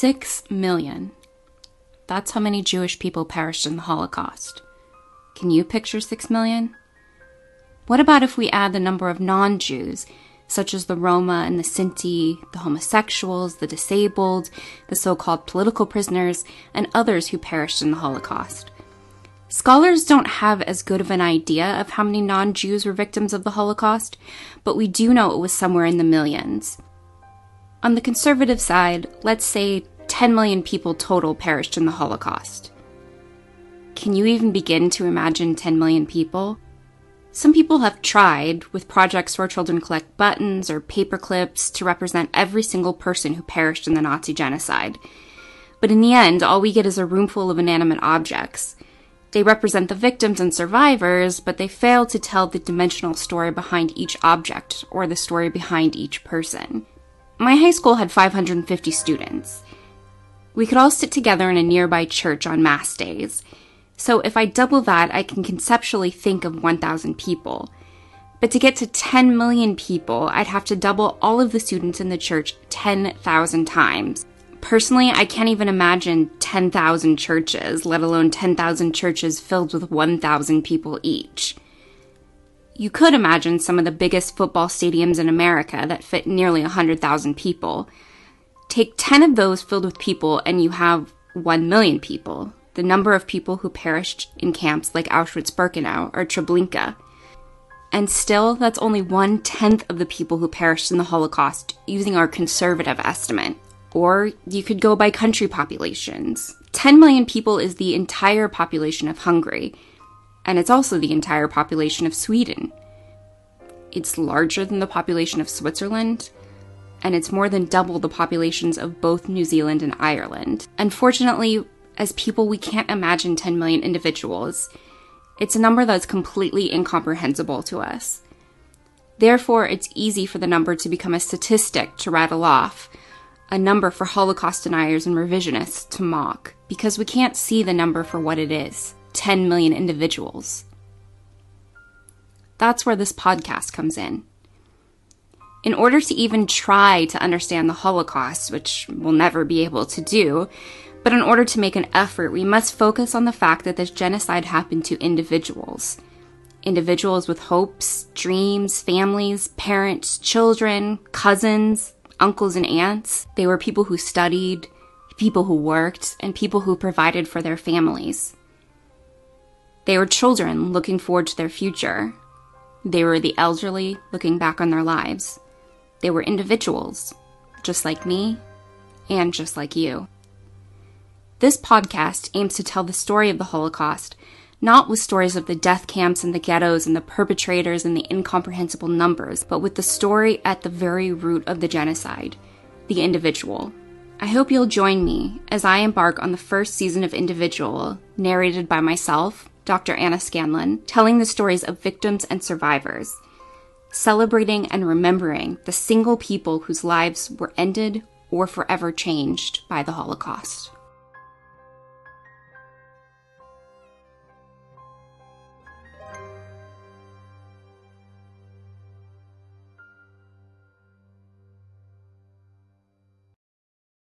Six million. That's how many Jewish people perished in the Holocaust. Can you picture six million? What about if we add the number of non Jews, such as the Roma and the Sinti, the homosexuals, the disabled, the so called political prisoners, and others who perished in the Holocaust? Scholars don't have as good of an idea of how many non Jews were victims of the Holocaust, but we do know it was somewhere in the millions. On the conservative side, let's say 10 million people total perished in the Holocaust. Can you even begin to imagine 10 million people? Some people have tried with projects where children collect buttons or paper clips to represent every single person who perished in the Nazi genocide. But in the end, all we get is a roomful of inanimate objects. They represent the victims and survivors, but they fail to tell the dimensional story behind each object or the story behind each person. My high school had 550 students. We could all sit together in a nearby church on Mass days. So if I double that, I can conceptually think of 1,000 people. But to get to 10 million people, I'd have to double all of the students in the church 10,000 times. Personally, I can't even imagine 10,000 churches, let alone 10,000 churches filled with 1,000 people each. You could imagine some of the biggest football stadiums in America that fit nearly 100,000 people. Take 10 of those filled with people, and you have 1 million people, the number of people who perished in camps like Auschwitz Birkenau or Treblinka. And still, that's only one tenth of the people who perished in the Holocaust using our conservative estimate. Or you could go by country populations. 10 million people is the entire population of Hungary, and it's also the entire population of Sweden. It's larger than the population of Switzerland, and it's more than double the populations of both New Zealand and Ireland. Unfortunately, as people, we can't imagine 10 million individuals. It's a number that's completely incomprehensible to us. Therefore, it's easy for the number to become a statistic to rattle off, a number for Holocaust deniers and revisionists to mock, because we can't see the number for what it is 10 million individuals. That's where this podcast comes in. In order to even try to understand the Holocaust, which we'll never be able to do, but in order to make an effort, we must focus on the fact that this genocide happened to individuals. Individuals with hopes, dreams, families, parents, children, cousins, uncles, and aunts. They were people who studied, people who worked, and people who provided for their families. They were children looking forward to their future. They were the elderly looking back on their lives. They were individuals, just like me and just like you. This podcast aims to tell the story of the Holocaust, not with stories of the death camps and the ghettos and the perpetrators and the incomprehensible numbers, but with the story at the very root of the genocide the individual. I hope you'll join me as I embark on the first season of Individual, narrated by myself, Dr. Anna Scanlon, telling the stories of victims and survivors celebrating and remembering the single people whose lives were ended or forever changed by the Holocaust.